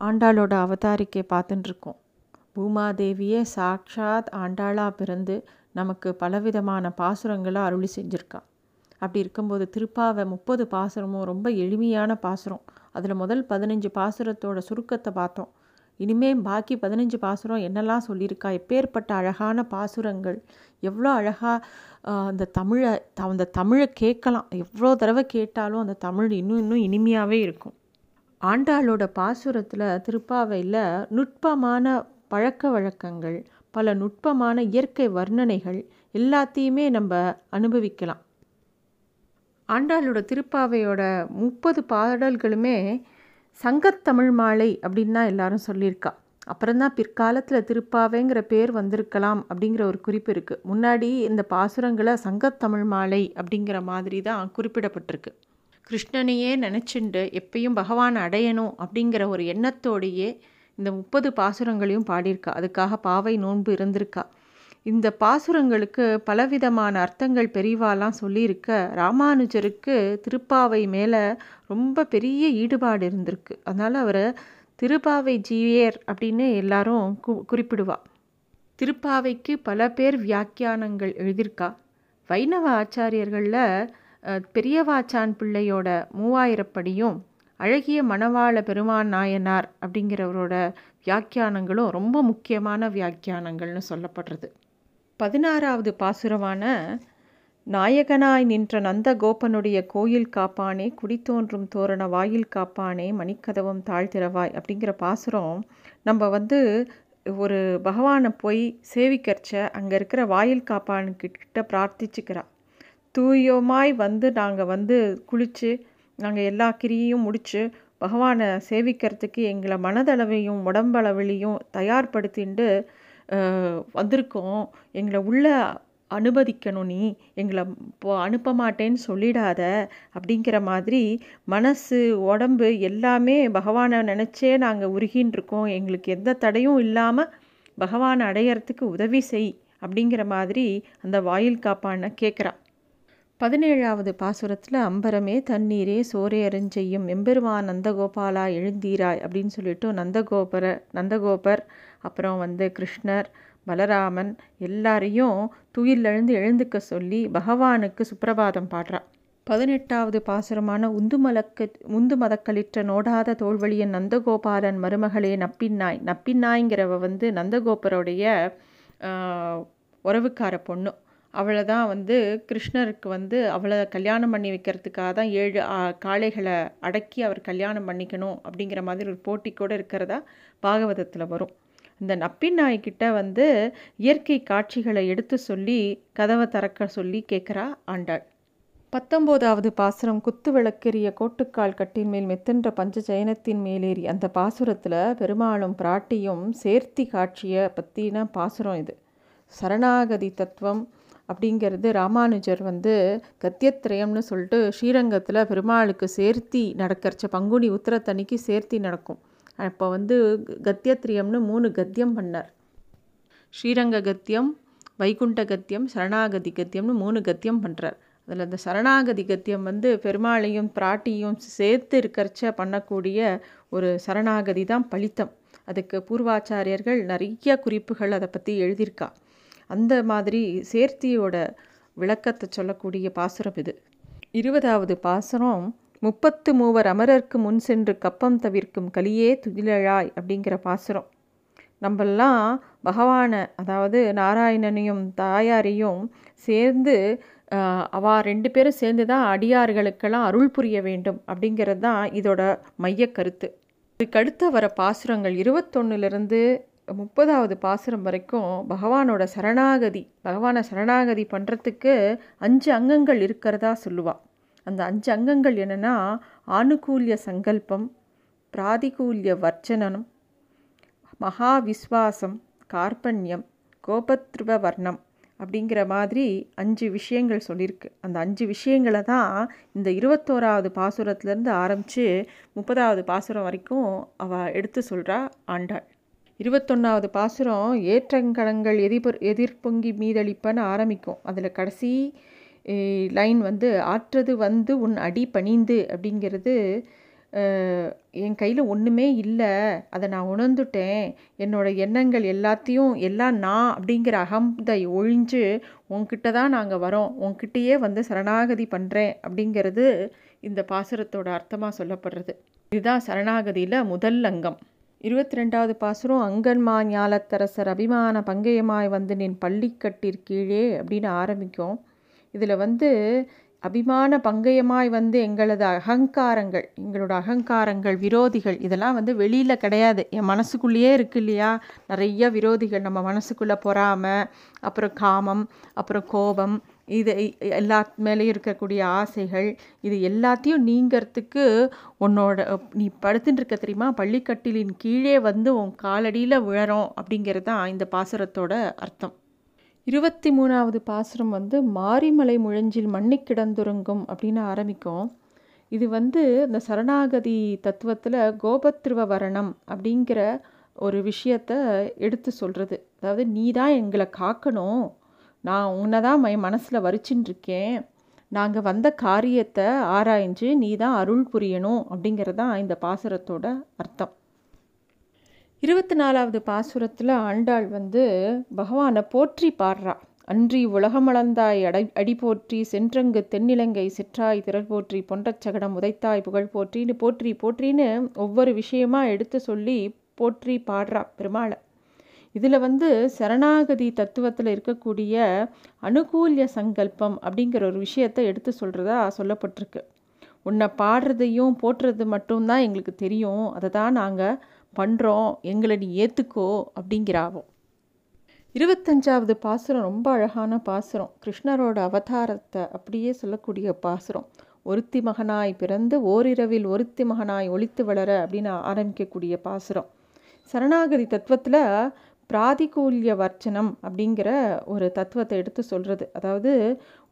ஆண்டாளோட அவதாரிக்கை பார்த்துட்டுருக்கோம் பூமாதேவியே சாக்ஷாத் ஆண்டாளாக பிறந்து நமக்கு பலவிதமான பாசுரங்களை அருளி செஞ்சுருக்கா. அப்படி இருக்கும்போது திருப்பாவை முப்பது பாசுரமும் ரொம்ப எளிமையான பாசுரம். அதில் முதல் பதினஞ்சு பாசுரத்தோட சுருக்கத்தை பார்த்தோம். இனிமே பாக்கி பதினஞ்சு பாசுரம் என்னெல்லாம் சொல்லியிருக்கா? எப்பேற்பட்ட அழகான பாசுரங்கள்? எவ்வளோ அழகாக அந்த தமிழை அந்த தமிழை கேட்கலாம். எவ்வளோ தடவை கேட்டாலும் அந்த தமிழ் இன்னும் இன்னும் இனிமையாகவே இருக்கும். ஆண்டாளோட பாசுரத்தில் திருப்பாவையில் நுட்பமான பழக்க வழக்கங்கள் பல நுட்பமான இயற்கை வர்ணனைகள் எல்லாத்தையுமே நம்ம அனுபவிக்கலாம். ஆண்டாளோட திருப்பாவையோட முப்பது பாடல்களுமே சங்கத்தமிழ் மாலை அப்படின்னு தான் எல்லாரும் சொல்லியிருக்கா. அப்புறம்தான் பிற்காலத்தில் திருப்பாவைங்கிற பேர் வந்திருக்கலாம் அப்படிங்கிற ஒரு குறிப்பு இருக்குது முன்னாடி இந்த பாசுரங்களை சங்கத்தமிழ் மாலை அப்படிங்கிற மாதிரி தான் குறிப்பிடப்பட்டிருக்கு. கிருஷ்ணனையே நினச்சிண்டு எப்பயும் பகவான் அடையணும் அப்படிங்கிற ஒரு எண்ணத்தோடையே இந்த முப்பது பாசுரங்களையும் பாடியிருக்கா. அதுக்காக பாவை நோன்பு இருந்திருக்கா. இந்த பாசுரங்களுக்கு பலவிதமான அர்த்தங்கள் பெரிவாலாம் சொல்லியிருக்க. ராமானுஜருக்கு திருப்பாவை மேலே ரொம்ப பெரிய ஈடுபாடு இருந்திருக்கு. அதனால் அவரை திருப்பாவை ஜீவியர் அப்படின்னு எல்லாரும் கு குறிப்பிடுவா. திருப்பாவைக்கு பல பேர் வியாக்கியானங்கள் எழுதியிருக்கா. வைணவ ஆச்சாரியர்களில் பெரியவாச்சான் பிள்ளையோட மூவாயிரப்படியும் அழகிய மணவாள பெருமான் நாயனார் அப்படிங்கிறவரோட வியாக்கியானங்களும் ரொம்ப முக்கியமான வியாக்கியானங்கள்னு சொல்லப்படுறது. பதினாறாவது பாசுரமான நாயகனாய் நின்ற நந்த கோபனுடைய கோயில் காப்பானே குடித்தோன்றும் தோரண வாயில் காப்பானே மணிக்கதவம் தாழ்த்திரவாய் அப்படிங்கிற பாசுரம் நம்ம வந்து ஒரு பகவானை போய் சேவிக்கரிச்ச அங்கே இருக்கிற வாயில் காப்பான்கிட்ட பிரார்த்திச்சுக்கிறா. தூயோமாய் வந்து நாங்கள் வந்து குளித்து நாங்கள் எல்லா கிரியையும் முடித்து பகவானை சேவிக்கிறதுக்கு எங்களை மனதளவையும் உடம்பளவிலையும் தயார்படுத்திண்டு வந்திருக்கோம். எங்களை உள்ள அனுமதிக்கணும் நீ. எங்களை இப்போ அனுப்ப மாட்டேன்னு சொல்லிடாத அப்படிங்கிற மாதிரி மனசு உடம்பு எல்லாமே பகவானை நினச்சே நாங்கள் உருகின்னு இருக்கோம் எங்களுக்கு எந்த தடையும் இல்லாமல் பகவானை அடையிறதுக்கு உதவி செய் அப்படிங்கிற மாதிரி அந்த வாயில் காப்பான கேட்குறான் பதினேழாவது பாசுரத்தில் அம்பரமே தண்ணீரே சோரே அறிஞ்செய்யும் எம்பெருமான் நந்தகோபாலா எழுந்தீராய் அப்படின்னு சொல்லிட்டு நந்தகோபர நந்தகோபர் அப்புறம் வந்து கிருஷ்ணர் பலராமன் எல்லாரையும் துயிலெழுந்து எழுந்துக்க சொல்லி பகவானுக்கு சுப்பிரபாதம் பாடுறா. பதினெட்டாவது பாசுரமான உந்துமலக்கு உந்து மதக்களிற்ற நோடாத தோல்வழியன் நந்தகோபாலன் மருமகளே நப்பின்னாய் நப்பின்னாய்ங்கிறவ வந்து நந்தகோபருடைய உறவுக்கார பொண்ணு. அவளை தான் வந்து கிருஷ்ணருக்கு வந்து அவளை கல்யாணம் பண்ணி வைக்கிறதுக்காக தான் ஏழு காளைகளை அடக்கி அவர் கல்யாணம் பண்ணிக்கணும் அப்படிங்கிற மாதிரி ஒரு போட்டி கூட இருக்கிறதா பாகவதத்தில் வரும். இந்த நப்பின் நாய்கிட்ட வந்து இயற்கை காட்சிகளை எடுத்து சொல்லி கதவை திறக்க சொல்லி கேட்குறா ஆண்டாள். பத்தொம்போதாவது பாசுரம் குத்து விளக்கெரிய கோட்டுக்கால் கட்டின் மேல் மெத்தென்ற பஞ்ச ஜெயனத்தின் மேலேறி அந்த பாசுரத்தில் பெருமாளும் பிராட்டியும் சேர்த்தி காட்சியை பற்றின பாசுரம் இது. சரணாகதி தத்துவம் அப்படிங்கிறது ராமானுஜர் வந்து கத்தியத்திரயம்னு சொல்லிட்டு ஸ்ரீரங்கத்தில் பெருமாளுக்கு சேர்த்தி நடக்கிறச்ச பங்குனி உத்திரத்தன்னைக்கு சேர்த்தி நடக்கும். அப்போ வந்து கத்தியத்திரியம்னு மூணு கத்தியம் பண்ணார். ஸ்ரீரங்க கத்தியம் வைகுண்ட கத்தியம் சரணாகதி கத்தியம்னு மூணு கத்தியம் பண்ணுறார் அதில் இந்த சரணாகதி கத்தியம் வந்து பெருமாளையும் பிராட்டியும் சேர்த்து இருக்கிறச்ச பண்ணக்கூடிய ஒரு சரணாகதி தான் பலித்தம். அதுக்கு பூர்வாச்சாரியர்கள் நிறைய குறிப்புகள் அதை பற்றி எழுதியிருக்கா. அந்த மாதிரி சேர்த்தியோட விளக்கத்தை சொல்லக்கூடிய பாசுரம் இது. இருபதாவது பாசுரம் முப்பத்து மூவர் அமரர்க்கு முன் சென்று கப்பம் தவிர்க்கும் கலியே துதிலழாய் அப்படிங்கிற பாசுரம். நம்மெல்லாம் பகவானை அதாவது நாராயணனையும் தாயாரையும் சேர்ந்து அவா ரெண்டு பேரும் சேர்ந்து தான் அடியார்களுக்கெல்லாம் அருள் புரிய வேண்டும் அப்படிங்கிறது தான் இதோட மைய கருத்து. இதுக்கடுத்த வர பாசுரங்கள் இருபத்தொன்னுலேருந்து முப்பதாவது பாசுரம் வரைக்கும் பகவானோட சரணாகதி பகவானை சரணாகதி பண்ணுறதுக்கு அஞ்சு அங்கங்கள் இருக்கிறதா சொல்லுவாள் அந்த அஞ்சு அங்கங்கள் என்னென்னா ஆணுகூல்ய சங்கல்பம் பிராதிகூல்ய வர்ச்சனம் மகா விஸ்வாசம் கார்பண்யம் கோபத்ருவ வர்ணம் அப்படிங்கிற மாதிரி அஞ்சு விஷயங்கள் சொல்லியிருக்கு. அந்த அஞ்சு விஷயங்களை தான் இந்த இருபத்தோராவது பாசுரத்துலேருந்து ஆரம்பித்து முப்பதாவது பாசுரம் வரைக்கும் அவள் எடுத்து சொல்கிறா ஆண்டாள். இருபத்தொன்னாவது பாசுரம் ஏற்றங்கடங்கள் எதிர் எதிர்பொங்கி மீதளிப்பன்னு ஆரம்பிக்கும். அதில் கடைசி லைன் வந்து ஆற்றது வந்து உன் அடி பணிந்து அப்படிங்கிறது என் கையில் ஒன்றுமே இல்லை அதை நான் உணர்ந்துட்டேன் என்னோட எண்ணங்கள் எல்லாத்தையும் எல்லாம் நான் அப்படிங்கிற அகம்தை ஒழிஞ்சு உன்கிட்ட தான் நாங்கள் வரோம் உன்கிட்டயே வந்து சரணாகதி பண்ணுறேன் அப்படிங்கிறது இந்த பாசுரத்தோட அர்த்தமாக சொல்லப்படுறது. இதுதான் சரணாகதியில் முதல் அங்கம். இருபத்தி ரெண்டாவது பாசுரம் அங்கன்மா ஞாலத்தரசர் அபிமான பங்கயமாய் வந்து நின் பள்ளிக்கட்டிற்கீழே அப்படின்னு ஆரம்பிக்கும். இதில் வந்து அபிமான பங்கயமாய் வந்து எங்களது அகங்காரங்கள் எங்களோட அகங்காரங்கள் விரோதிகள் இதெல்லாம் வந்து வெளியில் கிடையாது. என் மனசுக்குள்ளேயே இருக்கு இல்லையா? நிறைய விரோதிகள் நம்ம மனசுக்குள்ளே பொறாமல் அப்புறம் காமம் அப்புறம் கோபம் இது எல்லா மேலேயும் இருக்கக்கூடிய ஆசைகள் இது எல்லாத்தையும் நீங்கிறதுக்கு உன்னோட நீ படுத்துட்டு இருக்க தெரியுமா? பள்ளிக்கட்டிலின் கீழே வந்து உன் காலடியில் விழறோம் அப்படிங்கிறது தான் இந்த பாசுரத்தோட அர்த்தம். இருபத்தி மூணாவது பாசுரம் வந்து மாரிமலை முழஞ்சில் மண்ணி கிடந்துருங்கும் அப்படின்னு ஆரம்பிக்கும். இது வந்து இந்த சரணாகதி தத்துவத்தில் கோபத்ருவ வரணம் அப்படிங்கிற ஒரு விஷயத்த எடுத்து சொல்கிறது அதாவது நீ தான் எங்களை காக்கணும். நான் உன்னை தான் என் மனசில் வரிச்சுன்னு இருக்கேன் நாங்கள் வந்த காரியத்தை ஆராய்ஞ்சு நீ தான் அருள் புரியணும் அப்படிங்கிறது தான் இந்த பாசுரத்தோட அர்த்தம். இருபத்தி நாலாவது பாசுரத்தில் ஆண்டாள் வந்து பகவானை போற்றி பாடுறா. அன்றி உலகமளந்தாய் அடை அடி போற்றி சென்றங்கு தென்னிலங்கை சிற்றாய் திரள் போற்றி பொன்றச்சகடம் உதைத்தாய் புகழ் போற்றின்னு போற்றி போற்றின்னு ஒவ்வொரு விஷயமா எடுத்து சொல்லி போற்றி பாடுறா பெருமாளை. இதில் வந்து சரணாகதி தத்துவத்தில் இருக்கக்கூடிய அனுகூல்ய சங்கல்பம் அப்படிங்கிற ஒரு விஷயத்தை எடுத்து சொல்கிறதா சொல்லப்பட்டிருக்கு. உன்னை பாடுறதையும் போட்டுறது மட்டும்தான் எங்களுக்கு தெரியும். அதை தான் நாங்கள் பண்ணுறோம் எங்களை நீ ஏற்றுக்கோ அப்படிங்கிறாவோ இருபத்தஞ்சாவது பாசுரம் ரொம்ப அழகான பாசுரம். கிருஷ்ணரோட அவதாரத்தை அப்படியே சொல்லக்கூடிய பாசுரம். ஒருத்தி மகனாய் பிறந்து ஓரிரவில் ஒருத்தி மகனாய் ஒழித்து வளர அப்படின்னு ஆரம்பிக்கக்கூடிய பாசுரம். சரணாகதி தத்துவத்தில் பிராதிகூல்ய வர்ச்சனம் அப்படிங்கிற ஒரு தத்துவத்தை எடுத்து சொல்கிறது அதாவது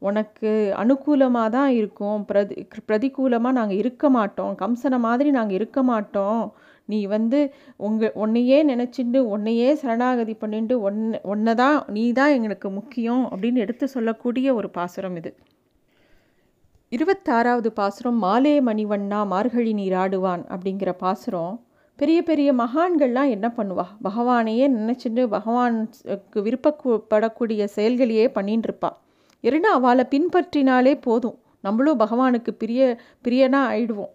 உனக்கு அனுகூலமாக தான் இருக்கும். பிரதி பிரதிகூலமாக நாங்கள் இருக்க மாட்டோம். கம்சனை மாதிரி நாங்கள் இருக்க மாட்டோம். நீ வந்து உங்கள் உன்னையே நினச்சிண்டு உன்னையே சரணாகதி பண்ணிட்டு ஒன்று ஒன்றை தான் நீ தான் எங்களுக்கு முக்கியம் அப்படின்னு எடுத்து சொல்லக்கூடிய ஒரு பாசுரம் இது. இருபத்தாறாவது பாசுரம் மாலே மணிவண்ணா மார்கழி நீராடுவான் அப்படிங்கிற பாசுரம் பெரிய பெரிய மகான்கள்லாம் என்ன பண்ணுவா? பகவானையே நினச்சிட்டு பகவானுக்கு விருப்பப்படக்கூடிய செயல்களையே பண்ணின்னு இருப்பா இரண்டு அவளை பின்பற்றினாலே போதும். நம்மளும் பகவானுக்கு பிரிய பிரியனா ஆயிடுவோம்.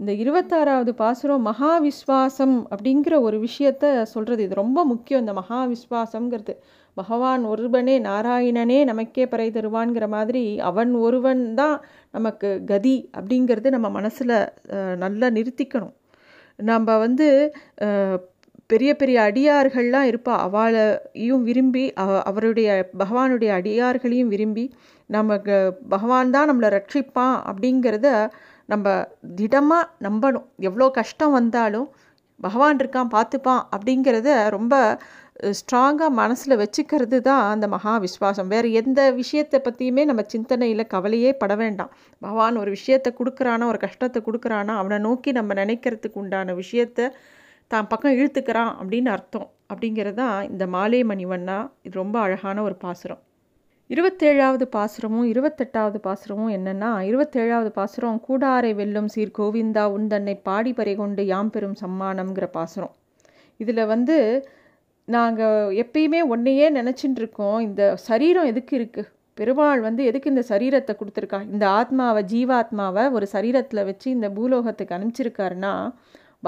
இந்த இருபத்தாறாவது பாசுரம் மகா விஸ்வாசம் அப்படிங்கிற ஒரு விஷயத்த சொல்கிறது இது ரொம்ப முக்கியம். இந்த மகா விஸ்வாசங்கிறது பகவான் ஒருவனே நாராயணனே நமக்கே பறை தருவான்கிற மாதிரி அவன் ஒருவன் தான் நமக்கு கதி அப்படிங்கிறது நம்ம மனசில் நல்லா நிறுத்திக்கணும். நம்ம வந்து பெரிய பெரிய அடியார்கள்லாம் இருப்பா. அவளையும் விரும்பி அவருடைய பகவானுடைய அடியார்களையும் விரும்பி நமக்கு பகவான் தான் நம்மளை ரட்சிப்பான் அப்படிங்கிறத நம்ம திடமாக நம்பணும். எவ்வளோ கஷ்டம் வந்தாலும் பகவான் இருக்கான் பார்த்துப்பான் அப்படிங்கிறத ரொம்ப ஸ்ட்ராங்காக மனசில் வச்சுக்கிறது தான் அந்த மகா விஸ்வாசம். வேறு எந்த விஷயத்தை பற்றியுமே நம்ம சிந்தனையில் கவலையே பட வேண்டாம். பகவான் ஒரு விஷயத்தை கொடுக்குறானா ஒரு கஷ்டத்தை கொடுக்குறானா அவனை நோக்கி நம்ம நினைக்கிறதுக்கு உண்டான விஷயத்த தான் பக்கம் இழுத்துக்கிறான் அப்படின்னு அர்த்தம். அப்படிங்கிறது தான் இந்த மாலே மணிவண்ணா இது ரொம்ப அழகான ஒரு பாசுரம். இருபத்தேழாவது பாசுரமும் இருபத்தெட்டாவது பாசுரமும் என்னென்னா இருபத்தேழாவது பாசுரம் கூடாரை வெல்லும் சீர் கோவிந்தா உன் தன்னை பாடி பறை கொண்டு யாம் பெறும் சம்மானம்ங்கிற பாசுரம். இதில் வந்து நாங்கள் எப்பயுமே ஒன்றையே நினச்சிட்டு இருக்கோம் இந்த சரீரம் எதுக்கு இருக்குது பெருமாள் வந்து எதுக்கு இந்த சரீரத்தை கொடுத்துருக்கா? இந்த ஆத்மாவை ஜீவாத்மாவை ஒரு சரீரத்தில் வச்சு இந்த பூலோகத்துக்கு அனுப்பிச்சிருக்காருன்னா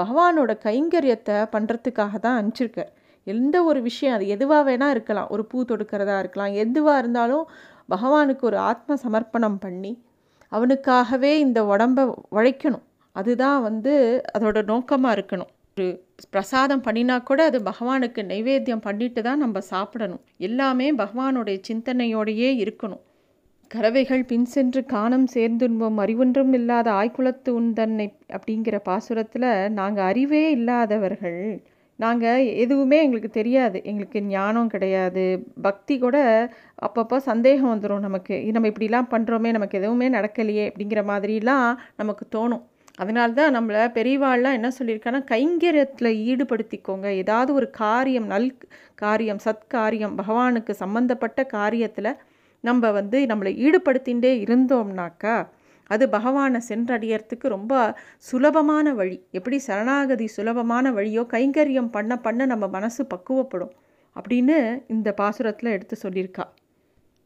பகவானோட கைங்கரியத்தை பண்ணுறதுக்காக தான் அனுப்பிச்சிருக்கார். எந்த ஒரு விஷயம் அது எதுவாக வேணால் இருக்கலாம். ஒரு பூ தொடுக்கிறதா இருக்கலாம். எதுவாக இருந்தாலும் பகவானுக்கு ஒரு ஆத்ம சமர்ப்பணம் பண்ணி அவனுக்காகவே இந்த உடம்பை உழைக்கணும். அதுதான் வந்து அதோட நோக்கமாக இருக்கணும். ஒரு பிரசாதம் பண்ணினா கூட அது பகவானுக்கு நைவேத்தியம் பண்ணிட்டு தான் நம்ம சாப்பிடணும். எல்லாமே பகவானுடைய சிந்தனையோடையே இருக்கணும். கறவைகள் பின் சென்று காணம் சேர்ந்துன்போம் அறிவொன்றும் இல்லாத ஆய்குலத்து உந்தன்னை அப்படிங்கிற பாசுரத்தில் நாங்கள் அறிவே இல்லாதவர்கள். நாங்கள் எதுவுமே எங்களுக்கு தெரியாது. எங்களுக்கு ஞானம் கிடையாது. பக்தி கூட அப்பப்போ சந்தேகம் வந்துடும் நமக்கு. நம்ம இப்படிலாம் பண்ணுறோமே நமக்கு எதுவுமே நடக்கலையே அப்படிங்கிற மாதிரிலாம் நமக்கு தோணும். அதனால தான் நம்மளை பெரியவாள்லாம் என்ன சொல்லியிருக்காங்கன்னா கைங்கரியத்தில் ஈடுபடுத்திக்கோங்க. ஏதாவது ஒரு காரியம் நல் காரியம் சத்காரியம் பகவானுக்கு சம்மந்தப்பட்ட காரியத்தில் நம்ம வந்து நம்மளை ஈடுபடுத்திகிட்டே இருந்தோம்னாக்கா அது பகவானை சென்றடையறதுக்கு ரொம்ப சுலபமான வழி. எப்படி சரணாகதி சுலபமான வழியோ கைங்கரியம் பண்ண பண்ண நம்ம மனசு பக்குவப்படும் அப்படின்னு இந்த பாசுரத்தில் எடுத்து சொல்லியிருக்கா.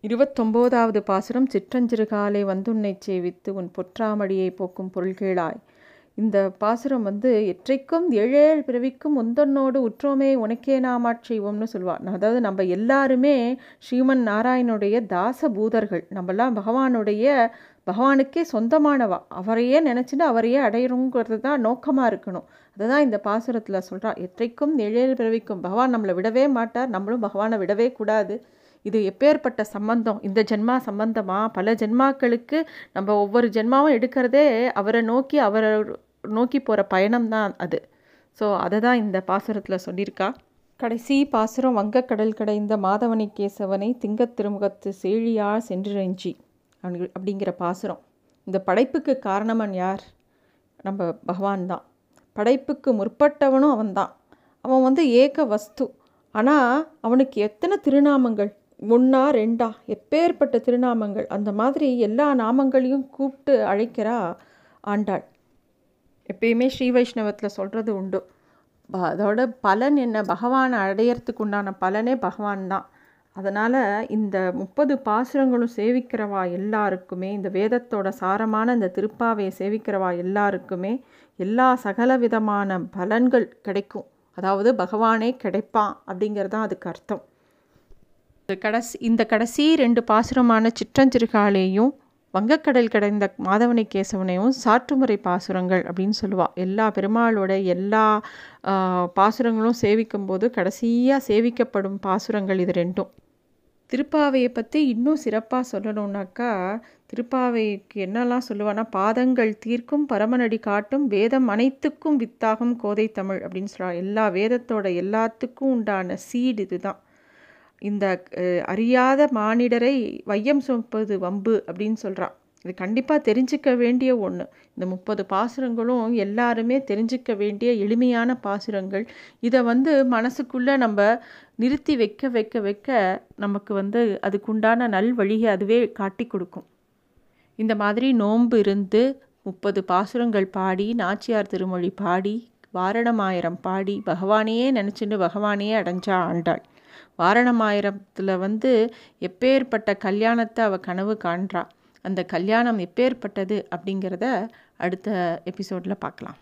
இருபத்தொம்போதாவது பாசுரம் சிற்றஞ்சிறுகாலை வந்துன்னை சேவித்து உன் பொற்றாமடியை போக்கும் பொருள்கேளாய். இந்த பாசுரம் வந்து எற்றைக்கும் ஏழேழ் பிறவிக்கும் உந்தன்னோடு உற்றோமே உனக்கே நாமாட் செய்வோம்னு சொல்லுவாள் அதாவது நம்ம எல்லாருமே ஸ்ரீமன் நாராயணுடைய தாச பூதர்கள் நம்மலாம் பகவானுடைய பகவானுக்கே சொந்தமானவா? அவரையே நினச்சிட்டு அவரையே அடையணுங்கிறது தான் நோக்கமாக இருக்கணும். அதுதான் இந்த பாசுரத்தில் சொல்கிறா எத்தைக்கும் நிழல் பிறவிக்கும் பகவான் நம்மளை விடவே மாட்டார் நம்மளும் பகவானை விடவே கூடாது. இது எப்பேற்பட்ட சம்பந்தம்? இந்த ஜென்மா சம்பந்தமா? பல ஜென்மாக்களுக்கு நம்ம ஒவ்வொரு ஜென்மாவும் எடுக்கிறதே அவரை நோக்கி அவரை நோக்கி போகிற பயணம்தான் அது. ஸோ அதை தான் இந்த பாசுரத்தில் சொல்லியிருக்கா. கடைசி பாசுரம் வங்கக்கடல் கடைந்த மாதவனை கேசவனை திங்கத் திருமுகத்து சேழியார் சென்றிரஞ்சி அப்படிங்கிற பாசுரம். இந்த படைப்புக்கு காரணமன் யார்? நம்ம பகவான் தான். படைப்புக்கு முற்பட்டவனும் அவன்தான் அவன் வந்து ஏக வஸ்து. ஆனால் அவனுக்கு எத்தனை திருநாமங்கள்? ஒன்றா ரெண்டா? எப்பேற்பட்ட திருநாமங்கள்? அந்த மாதிரி எல்லா நாமங்களையும் கூப்பிட்டு அழைக்கிறா ஆண்டாள். எப்பயுமே ஸ்ரீ வைஷ்ணவத்தில் சொல்கிறது உண்டு. அதோட பலன் என்ன? பகவானை அடையறதுக்கு உண்டான பலனே பகவான் தான். அதனால் இந்த முப்பது பாசுரங்களும் சேவிக்கிறவா எல்லாருக்குமே இந்த வேதத்தோட சாரமான இந்த திருப்பாவையை சேவிக்கிறவா எல்லாருக்குமே எல்லா சகல விதமான பலன்கள் கிடைக்கும். அதாவது பகவானே கிடைப்பான் அப்படிங்கிறது தான் அதுக்கு அர்த்தம். இந்த கடைசி இந்த கடைசி ரெண்டு பாசுரமான சிற்றஞ்சிறுகாலேயும் வங்கக்கடல் கடந்த மாதவனை கேசவனையும் சாற்றுமுறை பாசுரங்கள் அப்படின்னு சொல்லுவாள் எல்லா பெருமாளோட எல்லா பாசுரங்களும் சேவிக்கும் போது கடைசியாக சேவிக்கப்படும் பாசுரங்கள் இது ரெண்டும். திருப்பாவையை பற்றி இன்னும் சிறப்பாக சொல்லணுன்னாக்கா திருப்பாவைக்கு என்னெல்லாம் சொல்லுவான்னா பாதங்கள் தீர்க்கும் பரமனடி காட்டும் வேதம் அனைத்துக்கும் வித்தாகும் கோதை தமிழ் அப்படின்னு சொல்கிறா எல்லா வேதத்தோட எல்லாத்துக்கும் உண்டான சீடு இதுதான். இந்த அறியாத மானிடரை வையம் சுமப்பது வம்பு அப்படின்னு சொல்கிறான் இது கண்டிப்பாக தெரிஞ்சிக்க வேண்டிய ஒன்று இந்த முப்பது பாசுரங்களும் எல்லாருமே தெரிஞ்சிக்க வேண்டிய எளிமையான பாசுரங்கள். இதை வந்து மனசுக்குள்ளே நம்ம நிறுத்தி வைக்க வைக்க வைக்க நமக்கு வந்து அதுக்குண்டான நல் வழியை அதுவே காட்டி கொடுக்கும். இந்த மாதிரி நோன்பு இருந்து முப்பது பாசுரங்கள் பாடி நாச்சியார் திருமொழி பாடி வாரணமாயிரம் பாடி பகவானையே நினச்சின்னு பகவானையே அடைஞ்சா ஆண்டாள். வாரணமாயிரத்தில் வந்து எப்பேற்பட்ட கல்யாணத்தை அவள் கனவு காண்றாள் அந்த கல்யாணம் எப்பேற்பட்டது அப்படிங்கிறத அடுத்த எபிசோடில் பார்க்கலாம்.